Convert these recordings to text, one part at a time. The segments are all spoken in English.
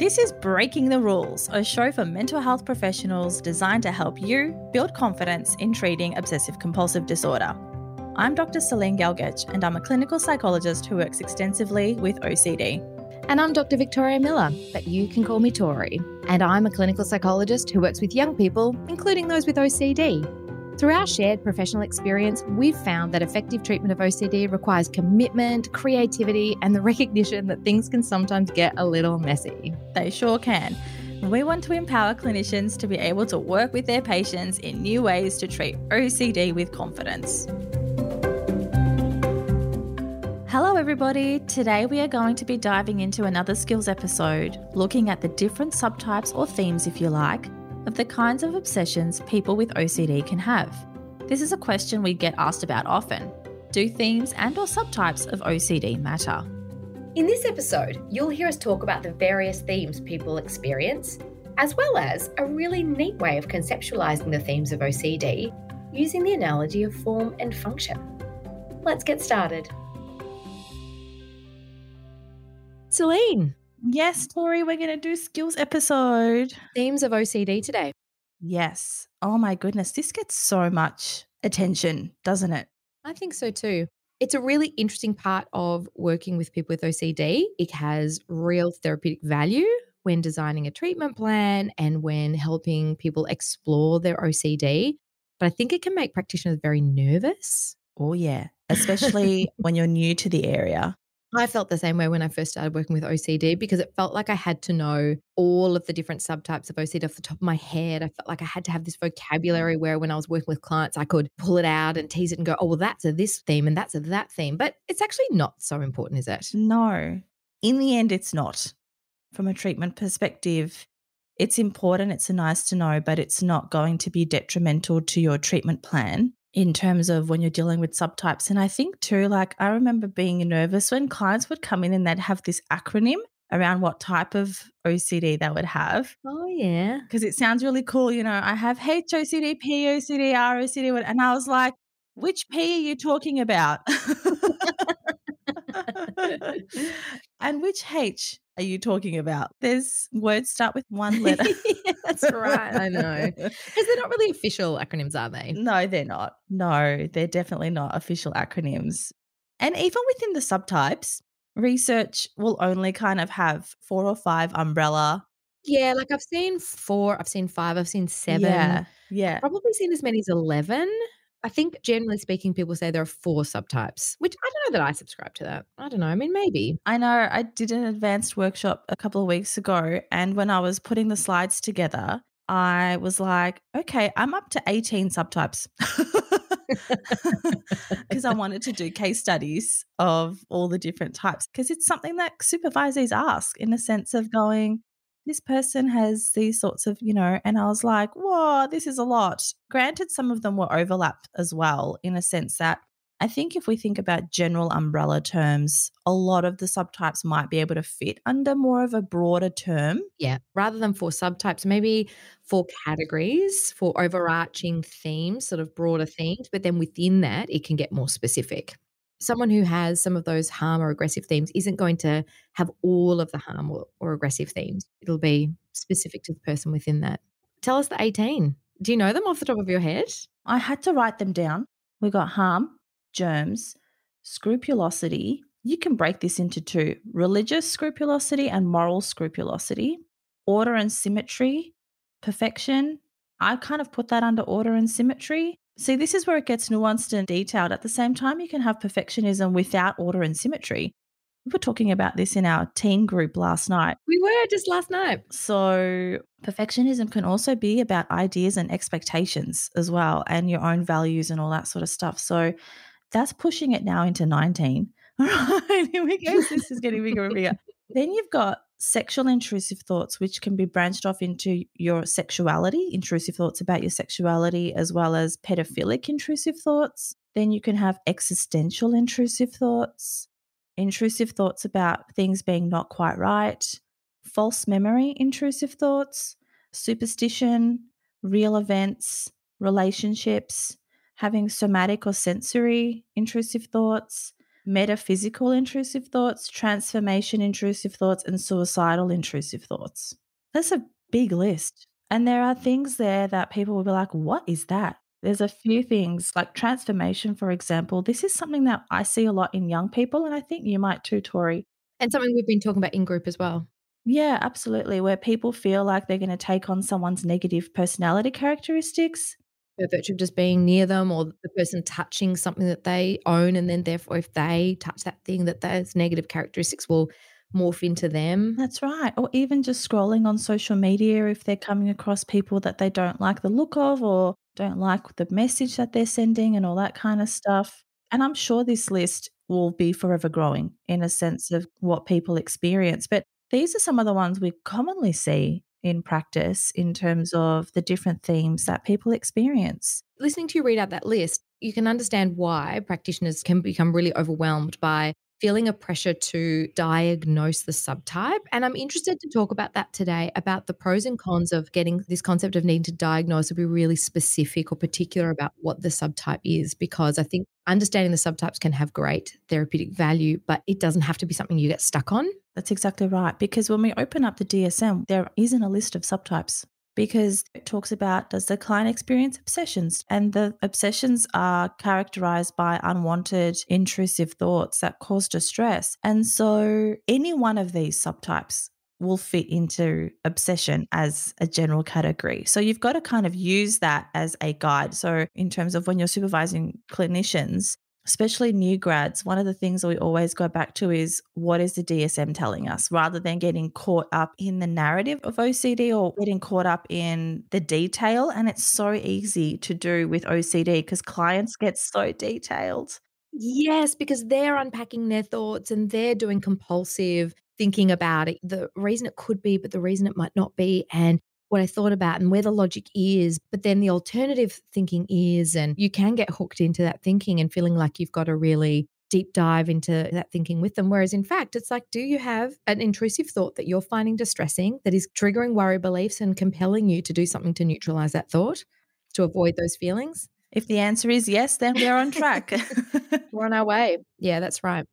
This is Breaking the Rules, a show for mental health professionals designed to help you build confidence in treating obsessive compulsive disorder. I'm Dr. Celine Gelgec, and I'm a clinical psychologist who works extensively with OCD. And I'm Dr. Victoria Miller, but you can call me Tori. And I'm a clinical psychologist who works with young people, including those with OCD. Through our shared professional experience, we've found that effective treatment of OCD requires commitment, creativity, and the recognition that things can sometimes get a little messy. They sure can. We want to empower clinicians to be able to work with their patients in new ways to treat OCD with confidence. Hello, everybody. Today we are going to be diving into another skills episode, looking at the different subtypes or themes, if you like, of the kinds of obsessions people with OCD can have. This is a question we get asked about often. Do themes and or subtypes of OCD matter? In this episode, you'll hear us talk about the various themes people experience, as well as a really neat way of conceptualizing the themes of OCD using the analogy of form and function. Let's get started. Celine, Yes, Tori, we're going to do skills episode. themes of OCD today. Yes. Oh my goodness, this gets so much attention, doesn't it? I think so too. It's a really interesting part of working with people with OCD. It has real therapeutic value when designing a treatment plan and when helping people explore their OCD. But I think it can make practitioners very nervous. Oh yeah, especially when you're new to the area. I felt the same way when I first started working with OCD because it felt like I had to know all of the different subtypes of OCD off the top of my head. I felt like I had to have this mm-hmm. vocabulary where when I was working with clients, I could pull it out and tease it and go, oh, well, that's a this theme and that's a that theme. But it's actually not so important, is it? No, in the end, it's not. From a treatment perspective, it's important, it's nice to know, but it's not going to be detrimental to your treatment plan in terms of when you're dealing with subtypes. And I think too, like I remember being nervous when clients would come in and they'd have this acronym around what type of OCD they would have. Oh, yeah. Because it sounds really cool. You know, I have HOCD, POCD, ROCD. And I was like, which P are you talking about? and which H are you talking about? There's words start with one letter. yeah, that's right. I know. Because they're not really official acronyms, are they? No, they're not. No, they're definitely not official acronyms. And even within the subtypes, research will only kind of have four or five umbrella. Yeah, like I've seen four, I've seen five, I've seen seven. Yeah. Yeah. Probably seen as many as 11. I think generally speaking, people say there are four subtypes, which I don't know that I subscribe to that. I don't know. I mean, maybe. I know I did an advanced workshop a couple of weeks ago. And when I was putting the slides together, I was like, okay, I'm up to 18 subtypes. Because I wanted to do case studies of all the different types. Because it's something that supervisors ask in the sense of going, this person has these sorts of, you know, and I was like, whoa, this is a lot. Granted, some of them were overlap as well, in a sense that I think if we think about general umbrella terms, a lot of the subtypes might be able to fit under more of a broader term. Yeah. Rather than four subtypes, maybe four categories, for overarching themes, sort of broader themes. But then within that, it can get more specific. Someone who has some of those harm or aggressive themes isn't going to have all of the harm or, or aggressive themes. It'll be specific to the person within that. Tell us the 18. Do you know them off the top of your head? I had to write them down. We got harm, germs, scrupulosity. You can break this into two religious scrupulosity and moral scrupulosity, order and symmetry, perfection. I kind of put that under order and symmetry. See, this is where it gets nuanced and detailed. At the same time, you can have perfectionism without order and symmetry. We were talking about this in our teen group last night. We were just last night. So, perfectionism can also be about ideas and expectations as well, and your own values and all that sort of stuff. So, that's pushing it now into 19. All right, here we go. This is getting bigger and bigger. Then you've got sexual intrusive thoughts, which can be branched off into your sexuality, intrusive thoughts about your sexuality, as well as pedophilic intrusive thoughts. Then you can have existential intrusive thoughts, intrusive thoughts about things being not quite right, false memory intrusive thoughts, superstition, real events, relationships, having somatic or sensory intrusive thoughts, metaphysical intrusive thoughts, transformation intrusive thoughts, and suicidal intrusive thoughts. That's a big list. And there are things there that people will be like, what is that? There's a few things like transformation, for example. This is something that I see a lot in young people, and I think you might too, Tori. And something we've been talking about in group as well. Yeah, absolutely. Where people feel like they're going to take on someone's negative personality characteristics. By virtue of just being near them or the person touching something that they own. And then, therefore, if they touch that thing, that those negative characteristics will morph into them. That's right. Or even just scrolling on social media if they're coming across people that they don't like the look of or don't like the message that they're sending and all that kind of stuff. And I'm sure this list will be forever growing in a sense of what people experience. But these are some of the ones we commonly see in practice in terms of the different themes that people experience. Listening to you read out that list, you can understand why practitioners can become really overwhelmed by feeling a pressure to diagnose the subtype. And I'm interested to talk about that today about the pros and cons of getting this concept of needing to diagnose or be really specific or particular about what the subtype is, because I think understanding the subtypes can have great therapeutic value, but it doesn't have to be something you get stuck on. That's exactly right. Because when we open up the DSM, there isn't a list of subtypes because it talks about does the client experience obsessions? And the obsessions are characterized by unwanted, intrusive thoughts that cause distress. And so any one of these subtypes will fit into obsession as a general category. So you've got to kind of use that as a guide. So, in terms of when you're supervising clinicians, especially new grads, one of the things that we always go back to is what is the DSM telling us rather than getting caught up in the narrative of OCD or getting caught up in the detail. And it's so easy to do with OCD because clients get so detailed. Yes, because they're unpacking their thoughts and they're doing compulsive thinking about it, the reason it could be, but the reason it might not be. And what I thought about and where the logic is, but then the alternative thinking is, and you can get hooked into that thinking and feeling like you've got to really deep dive into that thinking with them. Whereas in fact, it's like, do you have an intrusive thought that you're finding distressing that is triggering worry beliefs and compelling you to do something to neutralize that thought, to avoid those feelings? If the answer is yes, then we're on track. we're on our way. Yeah, that's right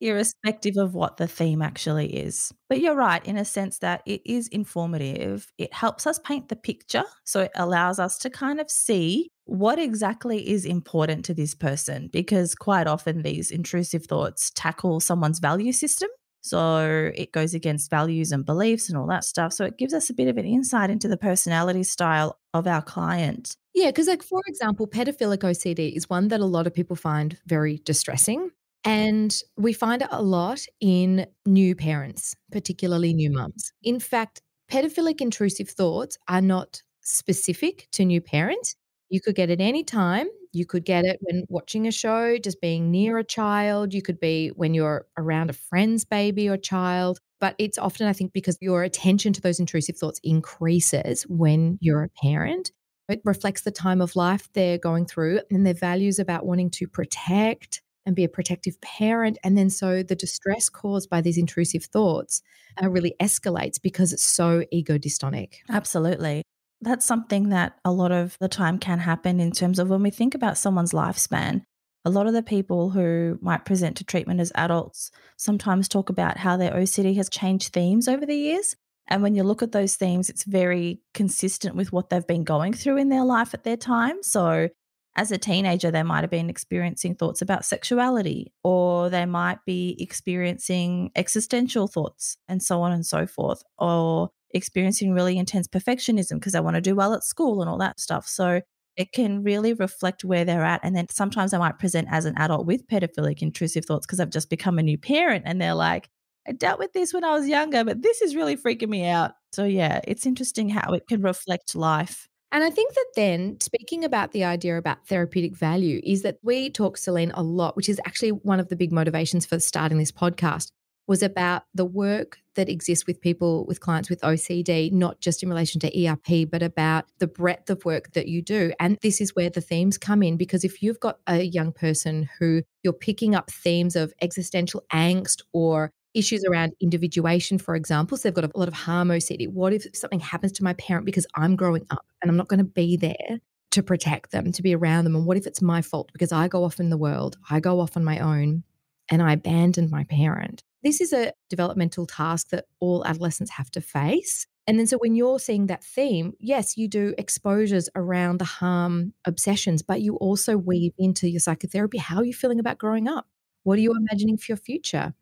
irrespective of what the theme actually is. But you're right in a sense that it is informative. It helps us paint the picture. So it allows us to kind of see what exactly is important to this person because quite often these intrusive thoughts tackle someone's value system. So it goes against values and beliefs and all that stuff. So it gives us a bit of an insight into the personality style of our client. Yeah, because, like, for example, pedophilic OCD is one that a lot of people find very distressing. And we find it a lot in new parents, particularly new mums. In fact, pedophilic intrusive thoughts are not specific to new parents. You could get it any time. You could get it when watching a show, just being near a child. You could be when you're around a friend's baby or child. But it's often, I think, because your attention to those intrusive thoughts increases when you're a parent. It reflects the time of life they're going through and their values about wanting to protect, and be a protective parent. And then so the distress caused by these intrusive thoughts uh, really escalates because it's so ego dystonic. Absolutely. That's something that a lot of the time can happen in terms of when we think about someone's lifespan. A lot of the people who might present to treatment as adults sometimes talk about how their OCD has changed themes over the years. And when you look at those themes, it's very consistent with what they've been going through in their life at their time. So as a teenager, they might have been experiencing thoughts about sexuality, or they might be experiencing existential thoughts, and so on and so forth, or experiencing really intense perfectionism because they want to do well at school and all that stuff. So it can really reflect where they're at. And then sometimes I might present as an adult with pedophilic intrusive thoughts because I've just become a new parent and they're like, I dealt with this when I was younger, but this is really freaking me out. So, yeah, it's interesting how it can reflect life. And I think that then, speaking about the idea about therapeutic value, is that we talk, Celine, a lot, which is actually one of the big motivations for starting this podcast, was about the work that exists with people, with clients with OCD, not just in relation to ERP, but about the breadth of work that you do. And this is where the themes come in, because if you've got a young person who you're picking up themes of existential angst or issues around individuation, for example. So they've got a lot of harm OCD. What if something happens to my parent because I'm growing up and I'm not going to be there to protect them, to be around them? And what if it's my fault because I go off in the world, I go off on my own? and I abandoned my parent. This is a developmental task that all adolescents have to face. And then, so when you're seeing that theme, yes, you do exposures around the harm obsessions, but you also weave into your psychotherapy how are you feeling about growing up? What are you imagining for your future?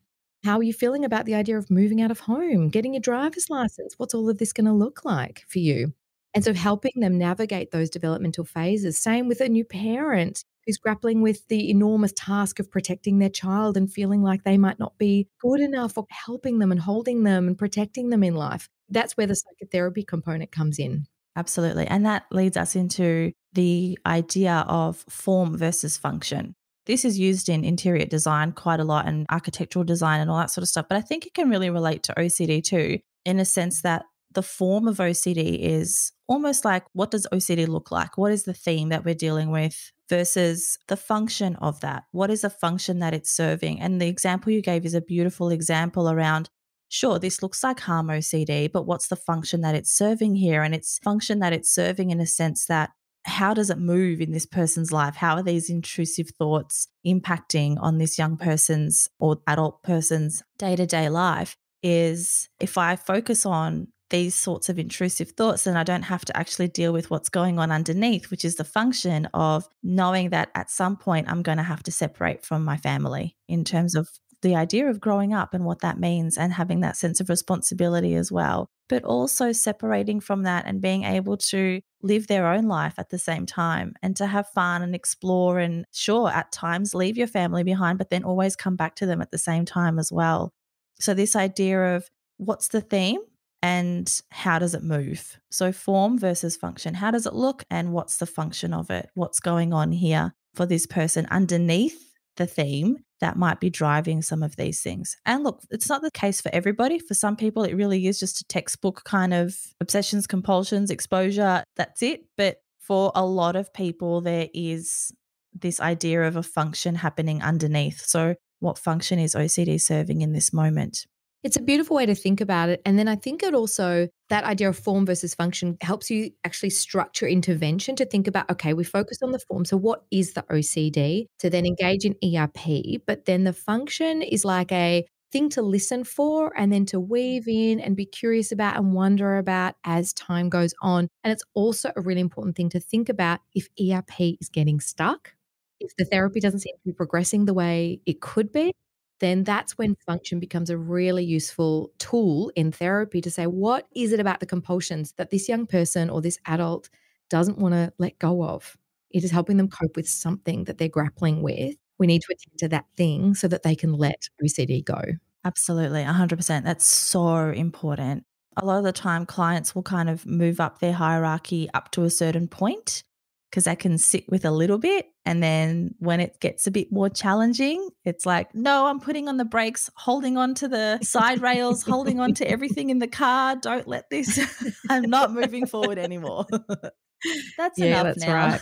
How are you feeling about the idea of moving out of home, getting your driver's license? What's all of this going to look like for you? And so helping them navigate those developmental phases. Same with a new parent who's grappling with the enormous task of protecting their child and feeling like they might not be good enough or helping them and holding them and protecting them in life. That's where the psychotherapy component comes in. Absolutely. And that leads us into the idea of form versus function. This is used in interior design quite a lot and architectural design and all that sort of stuff. But I think it can really relate to OCD too, in a sense that the form of OCD is almost like what does OCD look like? What is the theme that we're dealing with versus the function of that? What is the function that it's serving? And the example you gave is a beautiful example around sure, this looks like harm OCD, but what's the function that it's serving here? And it's function that it's serving in a sense that how does it move in this person's life? How are these intrusive thoughts impacting on this young person's or adult person's day to day life? Is if I focus on these sorts of intrusive thoughts, then I don't have to actually deal with what's going on underneath, which is the function of knowing that at some point I'm going to have to separate from my family in terms of the idea of growing up and what that means and having that sense of responsibility as well. But also separating from that and being able to live their own life at the same time and to have fun and explore. And sure, at times leave your family behind, but then always come back to them at the same time as well. So, this idea of what's the theme and how does it move? So, form versus function. How does it look and what's the function of it? What's going on here for this person underneath the theme that might be driving some of these things. And look, it's not the case for everybody. For some people, it really is just a textbook kind of obsessions, compulsions, exposure. That's it. But for a lot of people, there is this idea of a function happening underneath. So, what function is OCD serving in this moment? It's a beautiful way to think about it. And then I think it also, that idea of form versus function helps you actually structure intervention to think about, okay, we focus on the form. So, what is the OCD? To then engage in ERP. But then the function is like a thing to listen for and then to weave in and be curious about and wonder about as time goes on. And it's also a really important thing to think about if ERP is getting stuck, if the therapy doesn't seem to be progressing the way it could be, then that's when function becomes a really useful tool in therapy to say, what is it about the compulsions that this young person or this adult doesn't want to let go of? It is helping them cope with something that they're grappling with. We need to attend to that thing so that they can let OCD go. Absolutely, 100%. That's so important. A lot of the time, clients will kind of move up their hierarchy up to a certain point because I can sit with a little bit. And then when it gets a bit more challenging, it's like, no, I'm putting on the brakes, holding on to the side rails, holding on to everything in the car. Don't let this, I'm not moving forward anymore. that's yeah, enough that's now.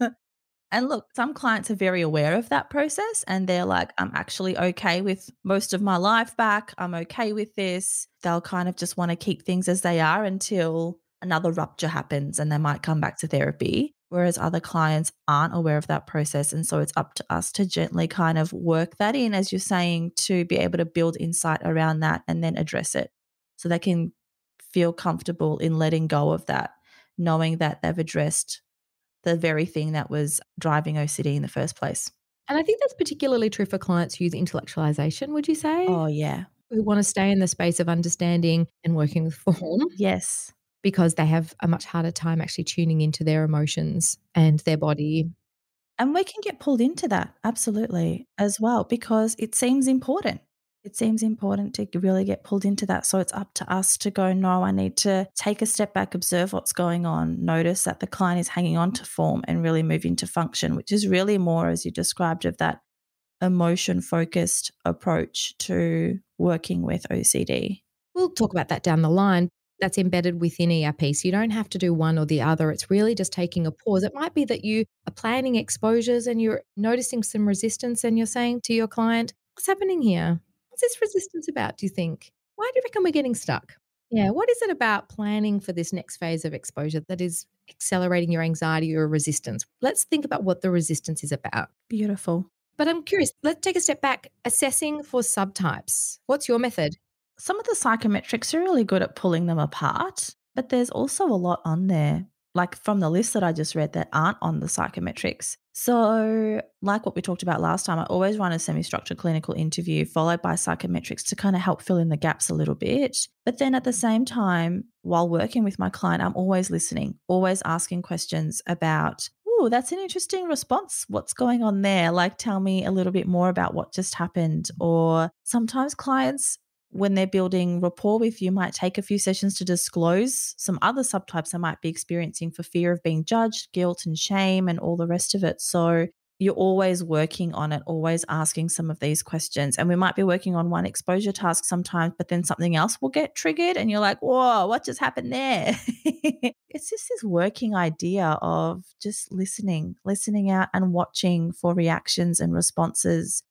Right. and look, some clients are very aware of that process and they're like, I'm actually okay with most of my life back. I'm okay with this. They'll kind of just want to keep things as they are until another rupture happens and they might come back to therapy whereas other clients aren't aware of that process. And so it's up to us to gently kind of work that in, as you're saying, to be able to build insight around that and then address it so they can feel comfortable in letting go of that, knowing that they've addressed the very thing that was driving OCD in the first place. And I think that's particularly true for clients who use intellectualization, would you say? Oh, yeah. Who want to stay in the space of understanding and working with form. Yes because they have a much harder time actually tuning into their emotions and their body. And we can get pulled into that, absolutely, as well, because it seems important. It seems important to really get pulled into that. So it's up to us to go, no, I need to take a step back, observe what's going on, notice that the client is hanging on to form and really move into function, which is really more, as you described, of that emotion focused approach to working with OCD. We'll talk about that down the line that's embedded within ERP. So you don't have to do one or the other. It's really just taking a pause. It might be that you are planning exposures and you're noticing some resistance and you're saying to your client, What's happening here? What's this resistance about, do you think? Why do you reckon we're getting stuck? Yeah, what is it about planning for this next phase of exposure that is accelerating your anxiety or resistance? Let's think about what the resistance is about. Beautiful. But I'm curious, let's take a step back. Assessing for subtypes. What's your method? Some of the psychometrics are really good at pulling them apart, but there's also a lot on there, like from the list that I just read, that aren't on the psychometrics. So, like what we talked about last time, I always run a semi structured clinical interview followed by psychometrics to kind of help fill in the gaps a little bit. But then at the same time, while working with my client, I'm always listening, always asking questions about oh, that's an interesting response. What's going on there? Like, tell me a little bit more about what just happened. Or sometimes clients, when they're building rapport with you, might take a few sessions to disclose some other subtypes they might be experiencing for fear of being judged, guilt and shame, and all the rest of it. So, you're always working on it, always asking some of these questions. And we might be working on one exposure task sometimes, but then something else will get triggered and you're like, whoa, what just happened there? it's just this working idea of just listening, listening out and watching for reactions and responses,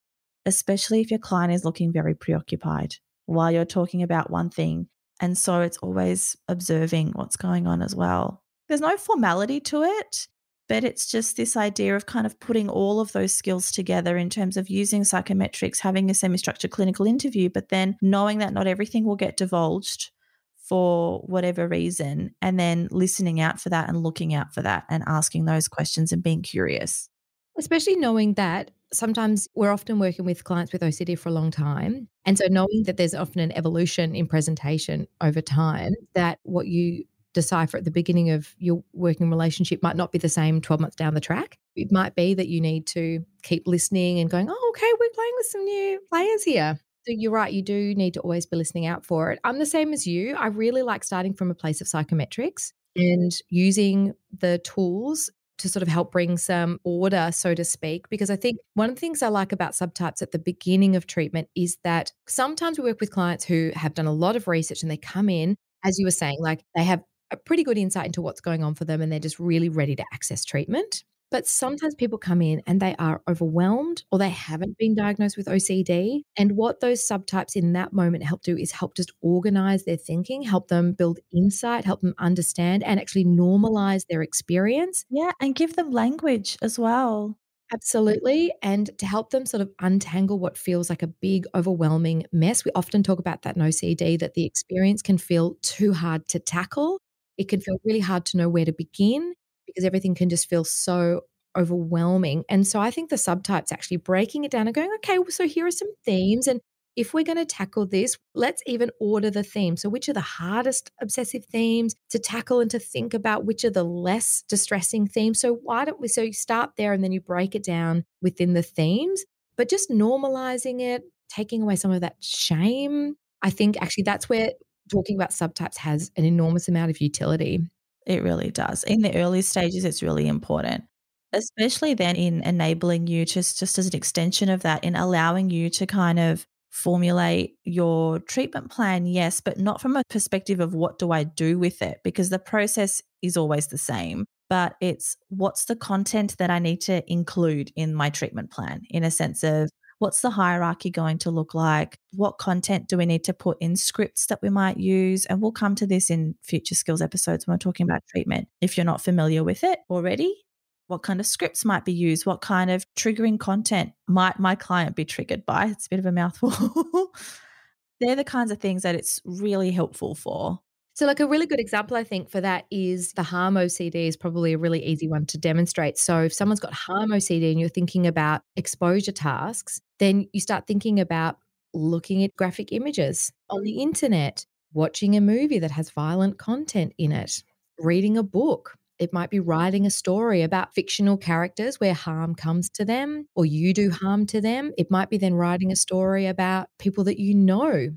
especially if your client is looking very preoccupied while you're talking about one thing. And so it's always observing what's going on as well. There's no formality to it but it's just this idea of kind of putting all of those skills together in terms of using psychometrics, having a semi structured clinical interview, but then knowing that not everything will get divulged for whatever reason, and then listening out for that and looking out for that and asking those questions and being curious. Especially knowing that sometimes we're often working with clients with OCD for a long time. And so knowing that there's often an evolution in presentation over time, that what you decipher at the beginning of your working relationship might not be the same 12 months down the track. It might be that you need to keep listening and going, oh, okay, we're playing with some new players here. So you're right, you do need to always be listening out for it. I'm the same as you. I really like starting from a place of psychometrics and using the tools to sort of help bring some order, so to speak. Because I think one of the things I like about subtypes at the beginning of treatment is that sometimes we work with clients who have done a lot of research and they come in, as you were saying, like they have a pretty good insight into what's going on for them and they're just really ready to access treatment. But sometimes people come in and they are overwhelmed or they haven't been diagnosed with OCD. And what those subtypes in that moment help do is help just organize their thinking, help them build insight, help them understand and actually normalize their experience. Yeah, and give them language as well. Absolutely. And to help them sort of untangle what feels like a big, overwhelming mess. We often talk about that in OCD that the experience can feel too hard to tackle it can feel really hard to know where to begin because everything can just feel so overwhelming. And so I think the subtypes actually breaking it down and going, okay, well, so here are some themes. And if we're going to tackle this, let's even order the themes. So, which are the hardest obsessive themes to tackle and to think about? Which are the less distressing themes? So, why don't we? So, you start there and then you break it down within the themes, but just normalizing it, taking away some of that shame. I think actually that's where talking about subtypes has an enormous amount of utility. It really does. In the early stages, it's really important, especially then in enabling you just, just as an extension of that, in allowing you to kind of formulate your treatment plan, yes, but not from a perspective of what do I do with it, because the process is always the same. But it's what's the content that I need to include in my treatment plan in a sense of What's the hierarchy going to look like? What content do we need to put in scripts that we might use? And we'll come to this in future skills episodes when we're talking about treatment. If you're not familiar with it already, what kind of scripts might be used? What kind of triggering content might my client be triggered by? It's a bit of a mouthful. They're the kinds of things that it's really helpful for. So, like a really good example, I think, for that is the harm OCD is probably a really easy one to demonstrate. So, if someone's got harm OCD and you're thinking about exposure tasks, then you start thinking about looking at graphic images on the internet, watching a movie that has violent content in it, reading a book. It might be writing a story about fictional characters where harm comes to them or you do harm to them. It might be then writing a story about people that you know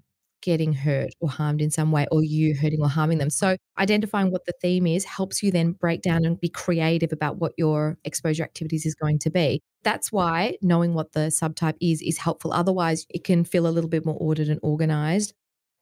getting hurt or harmed in some way or you hurting or harming them. So identifying what the theme is helps you then break down and be creative about what your exposure activities is going to be. That's why knowing what the subtype is is helpful. Otherwise, it can feel a little bit more ordered and organized.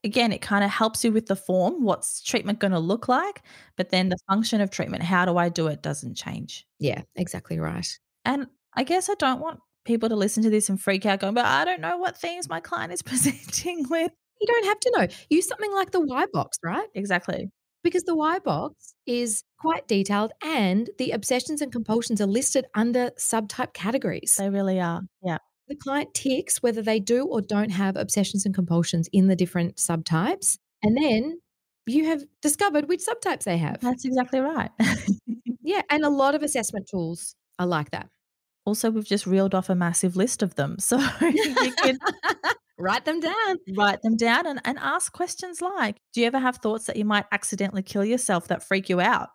Again, it kind of helps you with the form. What's treatment going to look like? But then the function of treatment, how do I do it, doesn't change. Yeah, exactly right. And I guess I don't want people to listen to this and freak out going, but I don't know what themes my client is presenting with. You don't have to know. Use something like the Y-BOCS, right? Exactly. because the Y box is quite detailed and the obsessions and compulsions are listed under subtype categories. They really are. Yeah. The client ticks whether they do or don't have obsessions and compulsions in the different subtypes. And then you have discovered which subtypes they have. That's exactly right. yeah. And a lot of assessment tools are like that. Also, we've just reeled off a massive list of them. So you can write them down. Write them down and, and ask questions like Do you ever have thoughts that you might accidentally kill yourself that freak you out?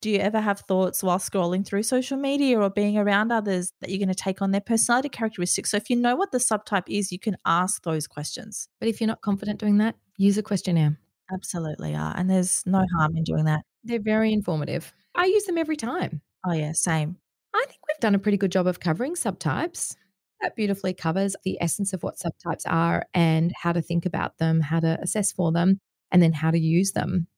Do you ever have thoughts while scrolling through social media or being around others that you're going to take on their personality characteristics? So, if you know what the subtype is, you can ask those questions. But if you're not confident doing that, use a questionnaire. Absolutely are. And there's no harm in doing that. They're very informative. I use them every time. Oh, yeah, same. I think we've done a pretty good job of covering subtypes. That beautifully covers the essence of what subtypes are and how to think about them, how to assess for them, and then how to use them.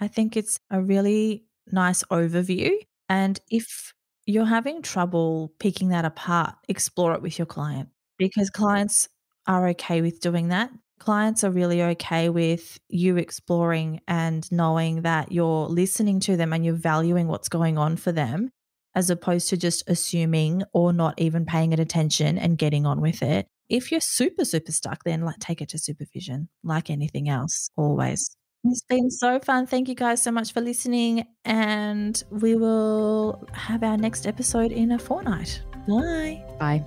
I think it's a really nice overview. And if you're having trouble picking that apart, explore it with your client because clients are okay with doing that. Clients are really okay with you exploring and knowing that you're listening to them and you're valuing what's going on for them as opposed to just assuming or not even paying it attention and getting on with it. If you're super, super stuck, then like take it to supervision, like anything else, always. It's been so fun. Thank you guys so much for listening. And we will have our next episode in a fortnight. Bye. Bye.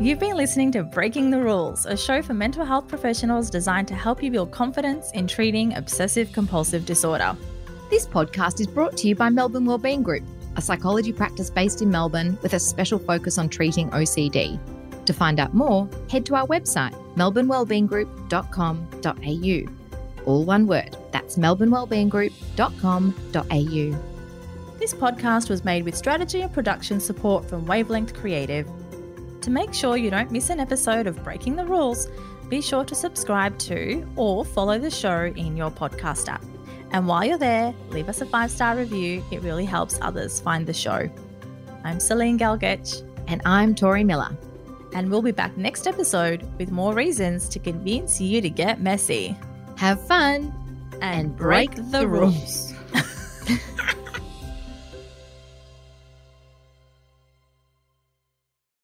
You've been listening to Breaking the Rules, a show for mental health professionals designed to help you build confidence in treating obsessive compulsive disorder. This podcast is brought to you by Melbourne Wellbeing Group, a psychology practice based in Melbourne with a special focus on treating OCD. To find out more, head to our website, melbournewellbeinggroup.com.au. All one word, that's melbournewellbeinggroup.com.au. This podcast was made with strategy and production support from Wavelength Creative. To make sure you don't miss an episode of Breaking the Rules, be sure to subscribe to or follow the show in your podcast app. And while you're there, leave us a five star review. It really helps others find the show. I'm Celine Gelgec. And I'm Tori Miller. And we'll be back next episode with more reasons to convince you to get messy. Have fun and, break, break the rules.